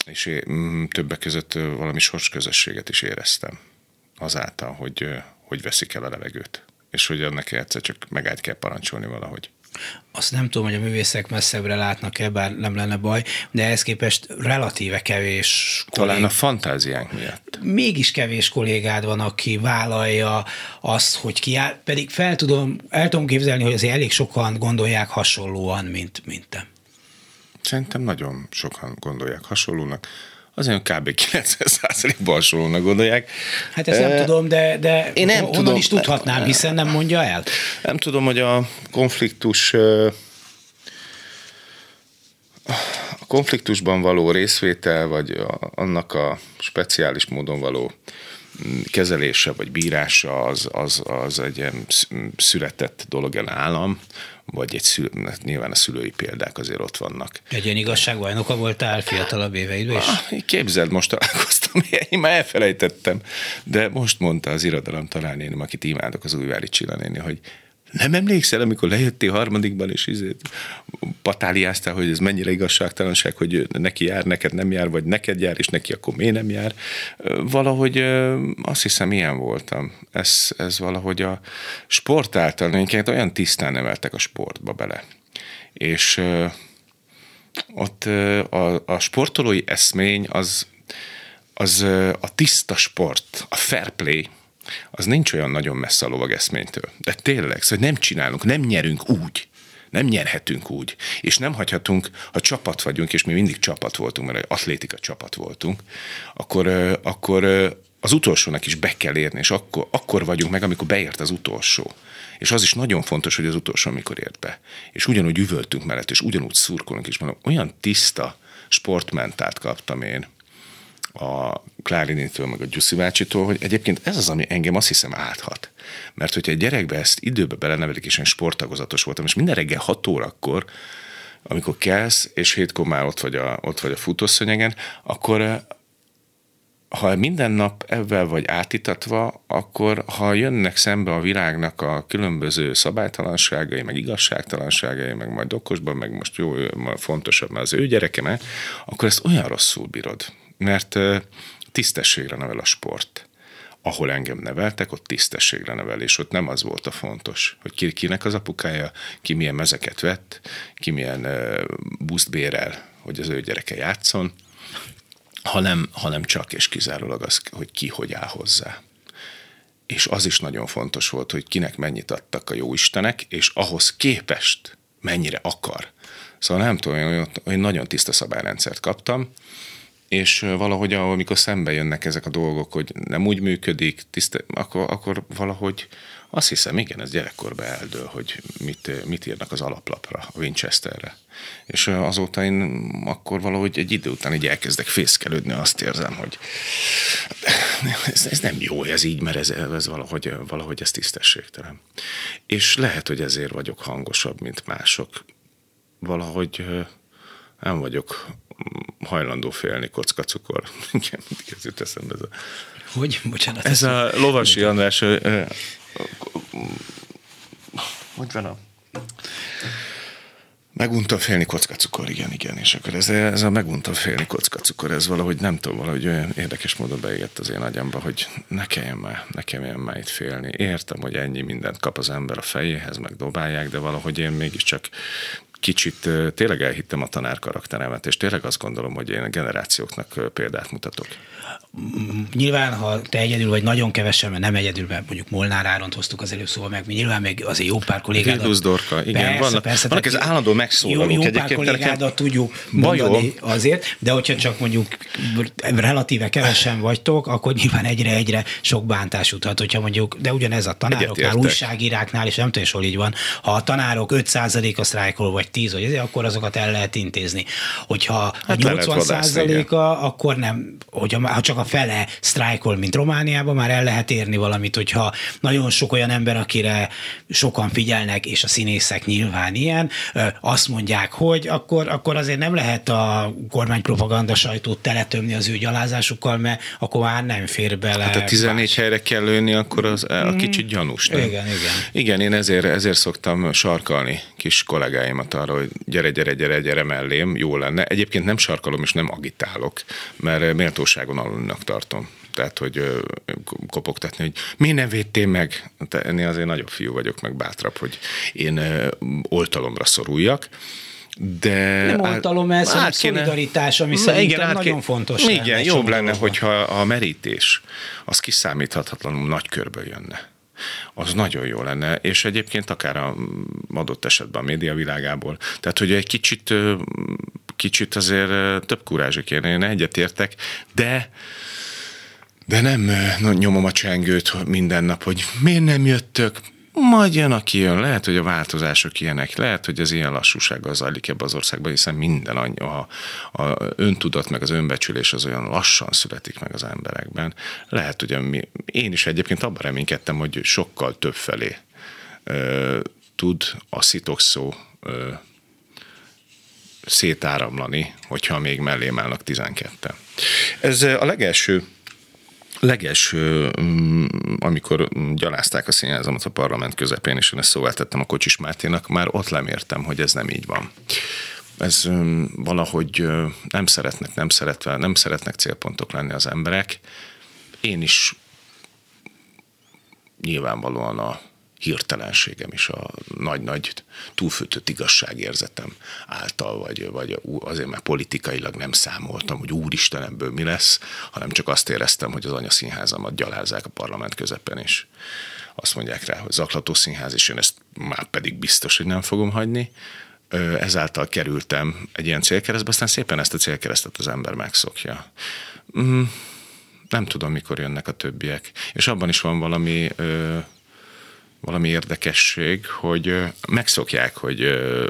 és én többek között valami sorsközösséget is éreztem azáltal, hogy, hogy veszik el a levegőt, és hogy annak egyszer csak megállt kell parancsolni valahogy azt nem tudom, hogy a művészek messzebbre látnak-e, bár nem lenne baj, de ehhez képest relatíve kevés kollég... Talán a fantáziánk miatt. Mégis kevés kollégád van, aki vállalja azt, hogy kiáll, pedig fel tudom, el tudom képzelni, hogy azért elég sokan gondolják hasonlóan, mint, mint te. Szerintem nagyon sokan gondolják hasonlónak. Azért kb. 90%-ban hasonlónak gondolják. Hát ezt nem e, tudom, de, de én nem honnan tudom, is tudhatnám, hiszen nem mondja el. Nem tudom, hogy a konfliktus a konfliktusban való részvétel, vagy a, annak a speciális módon való mm, kezelése vagy bírása az, az, az egy ilyen született dolog el állam, vagy egy szül, nyilván a szülői példák azért ott vannak. Egy ilyen igazságbajnoka voltál fiatalabb éveidben is? Ah, képzeld, most találkoztam, [laughs] én már elfelejtettem, de most mondta az irodalom talán akit imádok, az újvári Csillanéni, hogy nem emlékszel, amikor lejöttél harmadikban, és izét patáliáztál, hogy ez mennyire igazságtalanság, hogy neki jár, neked nem jár, vagy neked jár, és neki akkor miért nem jár. Valahogy azt hiszem, ilyen voltam. Ez, ez valahogy a sport által, minket olyan tisztán emeltek a sportba bele. És ott a, a sportolói eszmény az, az a tiszta sport, a fair play, az nincs olyan nagyon messze a lovag eszménytől. De tényleg, szóval nem csinálunk, nem nyerünk úgy. Nem nyerhetünk úgy. És nem hagyhatunk, ha csapat vagyunk, és mi mindig csapat voltunk, mert atlétika csapat voltunk, akkor, akkor az utolsónak is be kell érni, és akkor, akkor vagyunk meg, amikor beért az utolsó. És az is nagyon fontos, hogy az utolsó, amikor ért be. És ugyanúgy üvöltünk mellett, és ugyanúgy szurkolunk is. Mondom, olyan tiszta sportmentált kaptam én, a Klárinitől, meg a Gyuszi bácsitól, hogy egyébként ez az, ami engem azt hiszem áthat. Mert hogyha egy gyerekbe ezt időbe belenevelik, és én sporttagozatos voltam, és minden reggel 6 órakor, amikor kelsz, és hétkor már ott vagy a, ott vagy a futószönyegen, akkor eh, ha minden nap ebben vagy átitatva, akkor ha jönnek szembe a világnak a különböző szabálytalanságai, meg igazságtalanságai, meg majd okosban, meg most jó, fontosabb, mert az ő gyerekeme, akkor ezt olyan rosszul bírod mert tisztességre nevel a sport. Ahol engem neveltek, ott tisztességre nevel, és ott nem az volt a fontos, hogy ki, kinek az apukája, ki milyen mezeket vett, ki milyen buszt bérel, hogy az ő gyereke játszon, hanem, hanem csak és kizárólag az, hogy ki hogy áll hozzá. És az is nagyon fontos volt, hogy kinek mennyit adtak a jó istenek, és ahhoz képest mennyire akar. Szóval nem tudom, én, én nagyon tiszta szabályrendszert kaptam, és valahogy amikor szembe jönnek ezek a dolgok, hogy nem úgy működik, tiszte, akkor, akkor valahogy azt hiszem, igen, ez gyerekkorban eldől, hogy mit, mit írnak az alaplapra, a Winchesterre. És azóta én akkor valahogy egy idő után így elkezdek fészkelődni, azt érzem, hogy ez, ez nem jó, ez így, mert ez, ez valahogy, valahogy ez tisztességtelen. És lehet, hogy ezért vagyok hangosabb, mint mások. Valahogy nem vagyok hajlandó félni kockacukor. [laughs] Igen, mindig ez jut eszembe. Ez a, hogy? Bocsánat. Ez a Lovasi András, hogy van a... Megunta félni kockacukor, igen, igen, és akkor ez, ez a megunta félni kockacukor, ez valahogy nem tudom, valahogy olyan érdekes módon beégett az én agyamba, hogy ne kelljen már, ne kelljen már itt félni. Értem, hogy ennyi mindent kap az ember a fejéhez, meg dobálják, de valahogy én mégiscsak kicsit tényleg elhittem a tanár karakteremet, és tényleg azt gondolom, hogy én a generációknak példát mutatok. Nyilván, ha te egyedül vagy nagyon kevesen, mert nem egyedül, mert mondjuk Molnár Áront hoztuk az előbb szóval meg, mi nyilván még azért jó pár kollégádat. Vildusz Dorka, igen, persze, vannak, persze, vannak ez állandó megszólalók. Jó, jó pár kollégádat tudjuk mondani azért, de hogyha csak mondjuk relatíve kevesen vagytok, akkor nyilván egyre-egyre sok bántás juthat, hogyha mondjuk, de ugyanez a tanároknál, újságíráknál, és nem tudom, hol így van, ha a tanárok 5%-a sztrájkol, vagy 10, vagy ezért, akkor azokat el lehet intézni. Hogyha hát a 80%-a, akkor nem, hogyha ha csak a fele sztrájkol, mint Romániában, már el lehet érni valamit, hogyha nagyon sok olyan ember, akire sokan figyelnek, és a színészek nyilván ilyen, azt mondják, hogy akkor, akkor azért nem lehet a kormánypropaganda sajtót teletömni az ő gyalázásukkal, mert akkor már nem fér bele. Hát a 14 más. helyre kell lőni, akkor az a mm. kicsit gyanús. Nem? Igen, igen. Igen, én ezért, ezért szoktam sarkalni kis kollégáimat arra, hogy gyere, gyere, gyere, gyere mellém, jó lenne. Egyébként nem sarkalom és nem agitálok, mert méltóságon alulnak tartom. Tehát, hogy kopogtatni, hogy mi nem védtél meg? Ennél azért nagyobb fiú vagyok, meg bátrabb, hogy én oltalomra szoruljak. De nem oltalom, ez a szolidaritás, ami szerintem igen, nagyon kéne, fontos. Igen, jobb lenne, hogyha a merítés az kiszámíthatatlanul nagy körből jönne az nagyon jó lenne, és egyébként akár a adott esetben a média világából. Tehát, hogy egy kicsit kicsit azért több kurázsik kéne, én egyetértek, de de nem nyomom a csengőt minden nap, hogy miért nem jöttök, majd jön, aki jön. Lehet, hogy a változások ilyenek, lehet, hogy az ilyen lassúsággal zajlik ebbe az országban, hiszen minden annyi, a, a öntudat meg az önbecsülés az olyan lassan születik meg az emberekben. Lehet, hogy mi, én is egyébként abban reménykedtem, hogy sokkal több felé ö, tud a szitokszó ö, szétáramlani, hogyha még mellém állnak 12 Ez a legelső leges, mm, amikor gyalázták a színházamat a parlament közepén, és én ezt szóval tettem a Kocsis Máténak, már ott lemértem, hogy ez nem így van. Ez valahogy nem szeretnek, nem szeretve, nem szeretnek célpontok lenni az emberek. Én is nyilvánvalóan a hirtelenségem is a nagy-nagy túlfűtött igazságérzetem által, vagy, vagy azért mert politikailag nem számoltam, hogy úristen ebből mi lesz, hanem csak azt éreztem, hogy az anyaszínházamat gyalázzák a parlament közepén, és azt mondják rá, hogy zaklató színház, és én ezt már pedig biztos, hogy nem fogom hagyni. Ezáltal kerültem egy ilyen célkeresztbe, aztán szépen ezt a célkeresztet az ember megszokja. Mm, nem tudom, mikor jönnek a többiek. És abban is van valami valami érdekesség, hogy megszokják, hogy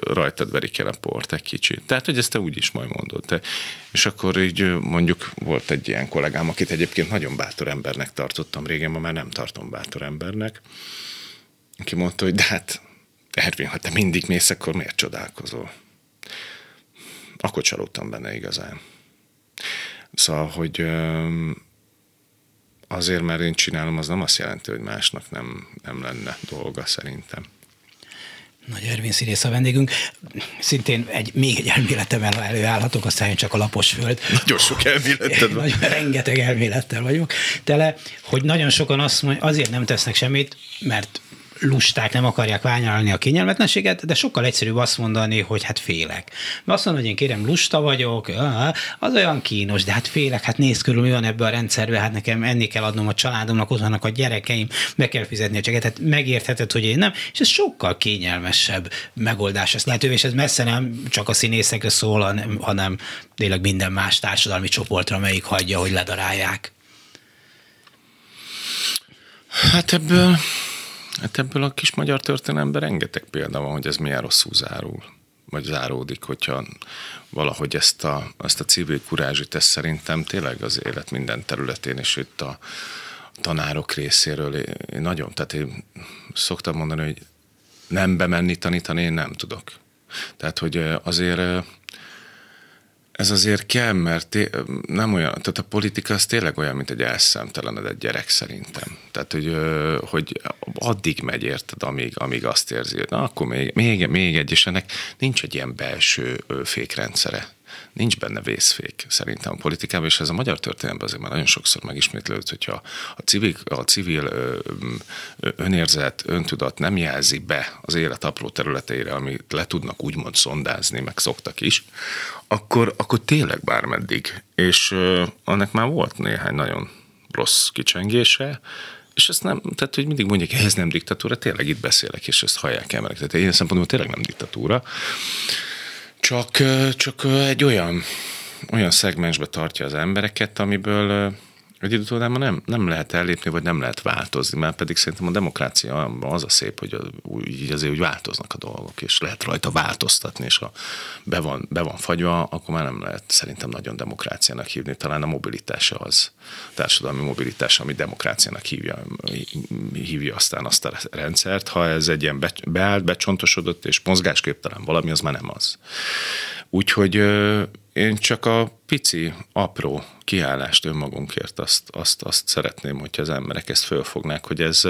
rajtad verik el a port egy kicsit. Tehát, hogy ezt te úgy is majd mondod. Te. És akkor így mondjuk volt egy ilyen kollégám, akit egyébként nagyon bátor embernek tartottam régen, ma már nem tartom bátor embernek, aki mondta, hogy de hát Ervin, ha te mindig mész, akkor miért csodálkozol? Akkor csalódtam benne igazán. Szóval, hogy azért, mert én csinálom, az nem azt jelenti, hogy másnak nem, nem lenne dolga szerintem. Nagy Ervin színész a vendégünk. Szintén egy, még egy elméletem el, előállhatok, aztán én csak a lapos föld. Nagyon sok elméleted van. rengeteg elmélettel vagyok tele, hogy nagyon sokan azt mondja, azért nem tesznek semmit, mert lusták nem akarják ványalni a kényelmetlenséget, de sokkal egyszerűbb azt mondani, hogy hát félek. Mert azt mondom, hogy én kérem, lusta vagyok, az olyan kínos, de hát félek, hát nézd körül, mi van ebbe a rendszerbe, hát nekem enni kell adnom a családomnak, ott vannak a gyerekeim, meg kell fizetni a cseget, hát megértheted, hogy én nem, és ez sokkal kényelmesebb megoldás ezt lehetővé, és ez messze nem csak a színészekre szól, hanem tényleg minden más társadalmi csoportra, melyik hagyja, hogy ledarálják. Hát ebből Hát ebből a kis magyar történelemben rengeteg példa van, hogy ez milyen rosszul zárul, vagy záródik, hogyha valahogy ezt a, ezt a civil kurázsit, ez szerintem tényleg az élet minden területén, és itt a tanárok részéről én nagyon, tehát én szoktam mondani, hogy nem bemenni tanítani, én nem tudok. Tehát, hogy azért ez azért kell, mert nem olyan, tehát a politika az tényleg olyan, mint egy elszemtelenedett gyerek szerintem. Tehát, hogy, hogy addig megy, érted, amíg, amíg azt érzi, hogy na, akkor még, még, még egy, és ennek nincs egy ilyen belső fékrendszere nincs benne vészfék szerintem a politikában, és ez a magyar történelemben azért már nagyon sokszor megismétlődött, hogyha a civil, a civil önérzet, öntudat nem jelzi be az élet apró területeire, amit le tudnak úgymond szondázni, meg szoktak is, akkor, akkor tényleg bármeddig. És annak már volt néhány nagyon rossz kicsengése, és ezt nem, tehát hogy mindig mondják, ez nem diktatúra, tényleg itt beszélek, és ezt hallják emberek. Tehát ilyen szempontból tényleg nem diktatúra. Csak, csak egy olyan, olyan szegmensbe tartja az embereket, amiből egy idő után nem, nem lehet ellépni, vagy nem lehet változni, mert pedig szerintem a demokrácia az a szép, hogy úgy, azért úgy változnak a dolgok, és lehet rajta változtatni, és ha be van, be van fagyva, akkor már nem lehet szerintem nagyon demokráciának hívni. Talán a mobilitása az, a társadalmi mobilitása, ami demokráciának hívja, hívja aztán azt a rendszert. Ha ez egy ilyen be, beállt, becsontosodott és mozgásképtelen valami, az már nem az. Úgyhogy én csak a pici, apró kiállást önmagunkért azt, azt, azt szeretném, hogyha az emberek ezt fölfognák, hogy ez,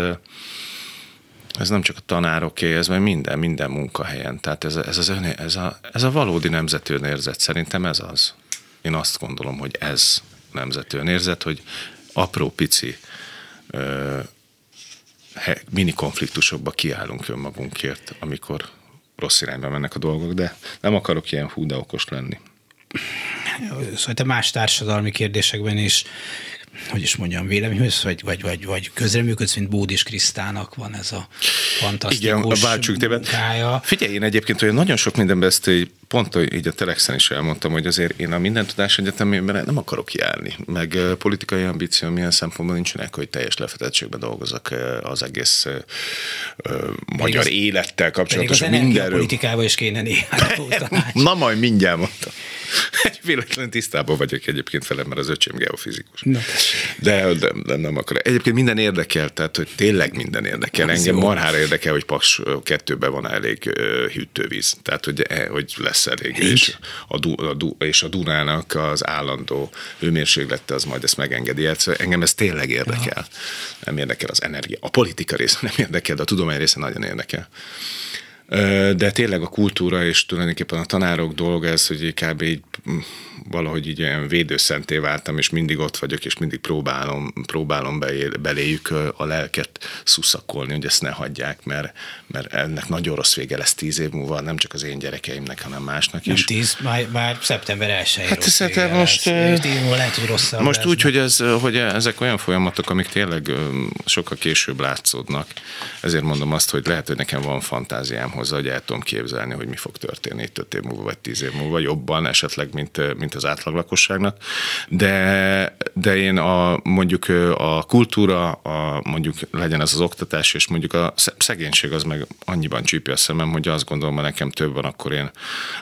ez nem csak a tanároké, ez meg minden, minden munkahelyen. Tehát ez, ez, az ön, ez, a, ez a valódi nemzeti önérzet, szerintem ez az. Én azt gondolom, hogy ez nemzeti önérzet, hogy apró, pici ö, mini konfliktusokba kiállunk önmagunkért, amikor rossz irányba mennek a dolgok, de nem akarok ilyen hú, de okos lenni szóval más társadalmi kérdésekben is hogy is mondjam, véleményhöz, vagy, vagy, vagy, vagy közreműködsz, mint Bódis Krisztának van ez a fantasztikus Igen, a munkája. Figyelj, én egyébként olyan nagyon sok mindenben ezt pont így a Telexen is elmondtam, hogy azért én a Minden Tudás Egyetemében nem akarok járni, meg politikai ambíció milyen szempontból nincsenek, hogy teljes lefedettségben dolgozok az egész magyar az, élettel kapcsolatosan mindenről. politikával is kéne néhány [laughs] Na majd mindjárt mondtam. [laughs] Egy véletlen tisztában vagyok egyébként velem, mert az öcsém geofizikus. Na, de, de, de, nem akar. Egyébként minden érdekel, tehát hogy tényleg minden érdekel. Az Engem jó. marhára érdekel, hogy Paks kettőben van elég hűtővíz. Tehát, hogy, eh, hogy lesz elég. És a, du, a, du, és a Dunának az állandó hőmérséklete az majd ezt megengedi. Hát engem ez tényleg érdekel. Ja. Nem érdekel az energia. A politika része nem érdekel, de a tudomány része nagyon érdekel. De tényleg a kultúra és tulajdonképpen a tanárok dolga ez, hogy kb. így valahogy így olyan védőszenté váltam, és mindig ott vagyok, és mindig próbálom, próbálom beléjük a lelket szuszakolni, hogy ezt ne hagyják, mert, mert ennek nagyon rossz vége lesz tíz év múlva, nem csak az én gyerekeimnek, hanem másnak is. Nem tíz, már, már szeptember 1 Hát szerintem most, lehet, hogy rosszabb Most lesz, úgy, hogy, ez, hogy ezek olyan folyamatok, amik tényleg sokkal később látszódnak. Ezért mondom azt, hogy lehet, hogy nekem van fantáziám hozzá, hogy el tudom képzelni, hogy mi fog történni 5 év múlva, vagy 10 év múlva, jobban esetleg, mint, mint az átlag lakosságnak. De, de én a, mondjuk a kultúra, a, mondjuk legyen ez az oktatás, és mondjuk a szegénység az meg annyiban csípi a szemem, hogy azt gondolom, hogy nekem több van, akkor én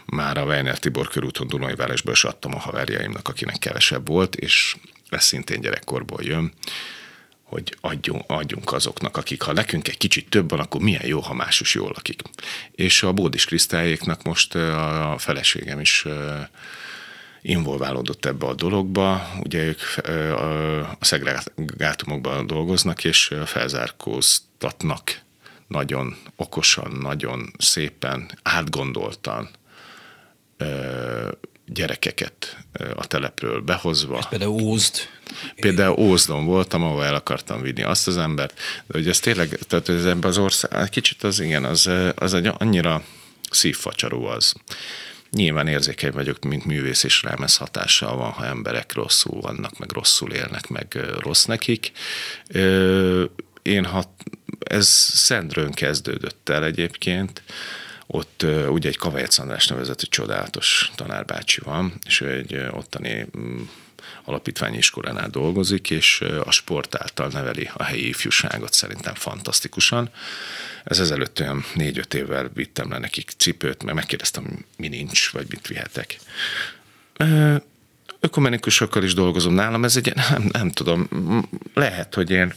már a Weiner Tibor körúton Dunai Városból is adtam a haverjaimnak, akinek kevesebb volt, és ez szintén gyerekkorból jön hogy adjunk, adjunk azoknak, akik ha nekünk egy kicsit több van, akkor milyen jó, ha más is jól lakik. És a Bódis Krisztályéknak most a feleségem is involválódott ebbe a dologba. Ugye ők a szegregátumokban dolgoznak, és felzárkóztatnak nagyon okosan, nagyon szépen, átgondoltan gyerekeket a telepről behozva. Ez például Ózd. Például Ózdon voltam, ahol el akartam vinni azt az embert, de hogy ez tényleg, tehát ez ebben az ország, kicsit az igen, az, az egy annyira szívfacsaró az. Nyilván érzékeny vagyok, mint művész, és rám ez hatással van, ha emberek rosszul vannak, meg rosszul élnek, meg rossz nekik. Én hat, ez Szendrőn kezdődött el egyébként, ott ugye egy Kavajec András nevezetű csodálatos tanárbácsi van, és ő egy ottani mm, alapítványi iskolánál dolgozik, és a sport által neveli a helyi ifjúságot szerintem fantasztikusan. Ez ezelőtt olyan négy-öt évvel vittem le nekik cipőt, mert megkérdeztem, mi nincs, vagy mit vihetek. Ökumenikusokkal is dolgozom nálam, ez egy, nem, nem tudom, lehet, hogy én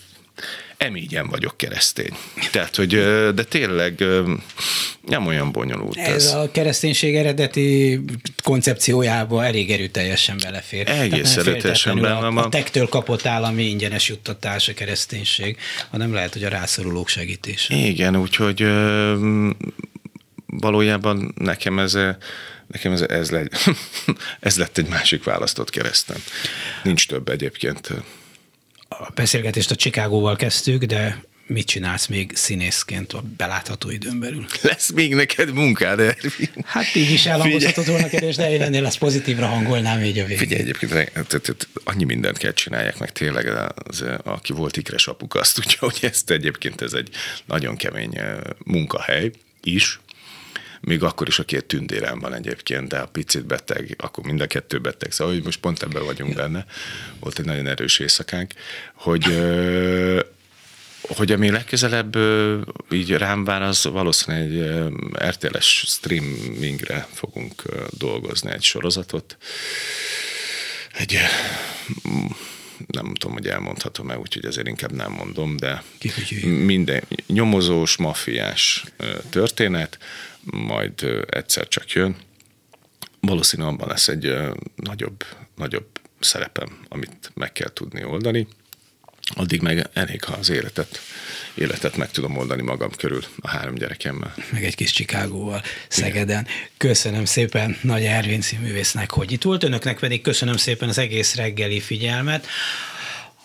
emígyen vagyok keresztény. Tehát, hogy, de tényleg nem olyan bonyolult ez. Ez a kereszténység eredeti koncepciójába elég erőteljesen belefér. Egész erőteljesen benne van. A, a tektől kapott állami ingyenes juttatás a kereszténység, hanem lehet, hogy a rászorulók segítése. Igen, úgyhogy valójában nekem ez Nekem ez, ez, legy, [laughs] ez lett egy másik választott keresztem. Nincs több egyébként a beszélgetést a Chicagóval kezdtük, de mit csinálsz még színészként a belátható időn belül? Lesz még neked munkád, Ervin? Hát így is elhangozhatod volna kérdés, de én ennél ezt pozitívra hangolnám így a végén. Figyelj, egyébként annyi mindent kell csinálják, meg tényleg az, aki volt ikres apuka, azt tudja, hogy ezt egyébként ez egy nagyon kemény eh, munkahely is, még akkor is a két tündérem van egyébként, de a picit beteg, akkor mind a kettő beteg, szóval hogy most pont ebben vagyunk benne. Volt egy nagyon erős éjszakánk, hogy hogy ami legközelebb így rám vár, az valószínűleg egy RTL-es streamingre fogunk dolgozni egy sorozatot. Egy nem tudom, hogy elmondhatom-e, úgyhogy ezért inkább nem mondom, de minden nyomozós, mafiás történet, majd egyszer csak jön. Valószínűleg abban lesz egy nagyobb, nagyobb szerepem, amit meg kell tudni oldani. Addig meg elég, ha az életet, életet meg tudom oldani magam körül a három gyerekemmel. Meg egy kis Csikágóval Szegeden. Igen. Köszönöm szépen Nagy Ervin színművésznek, hogy itt volt. Önöknek pedig köszönöm szépen az egész reggeli figyelmet.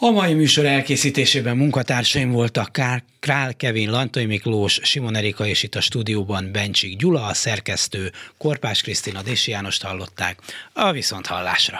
A mai műsor elkészítésében munkatársaim voltak Král Kevin, Lantai Miklós, Simon Erika és itt a stúdióban Bencsik Gyula, a szerkesztő, Korpás Krisztina, Dési Jánost hallották. A viszont hallásra.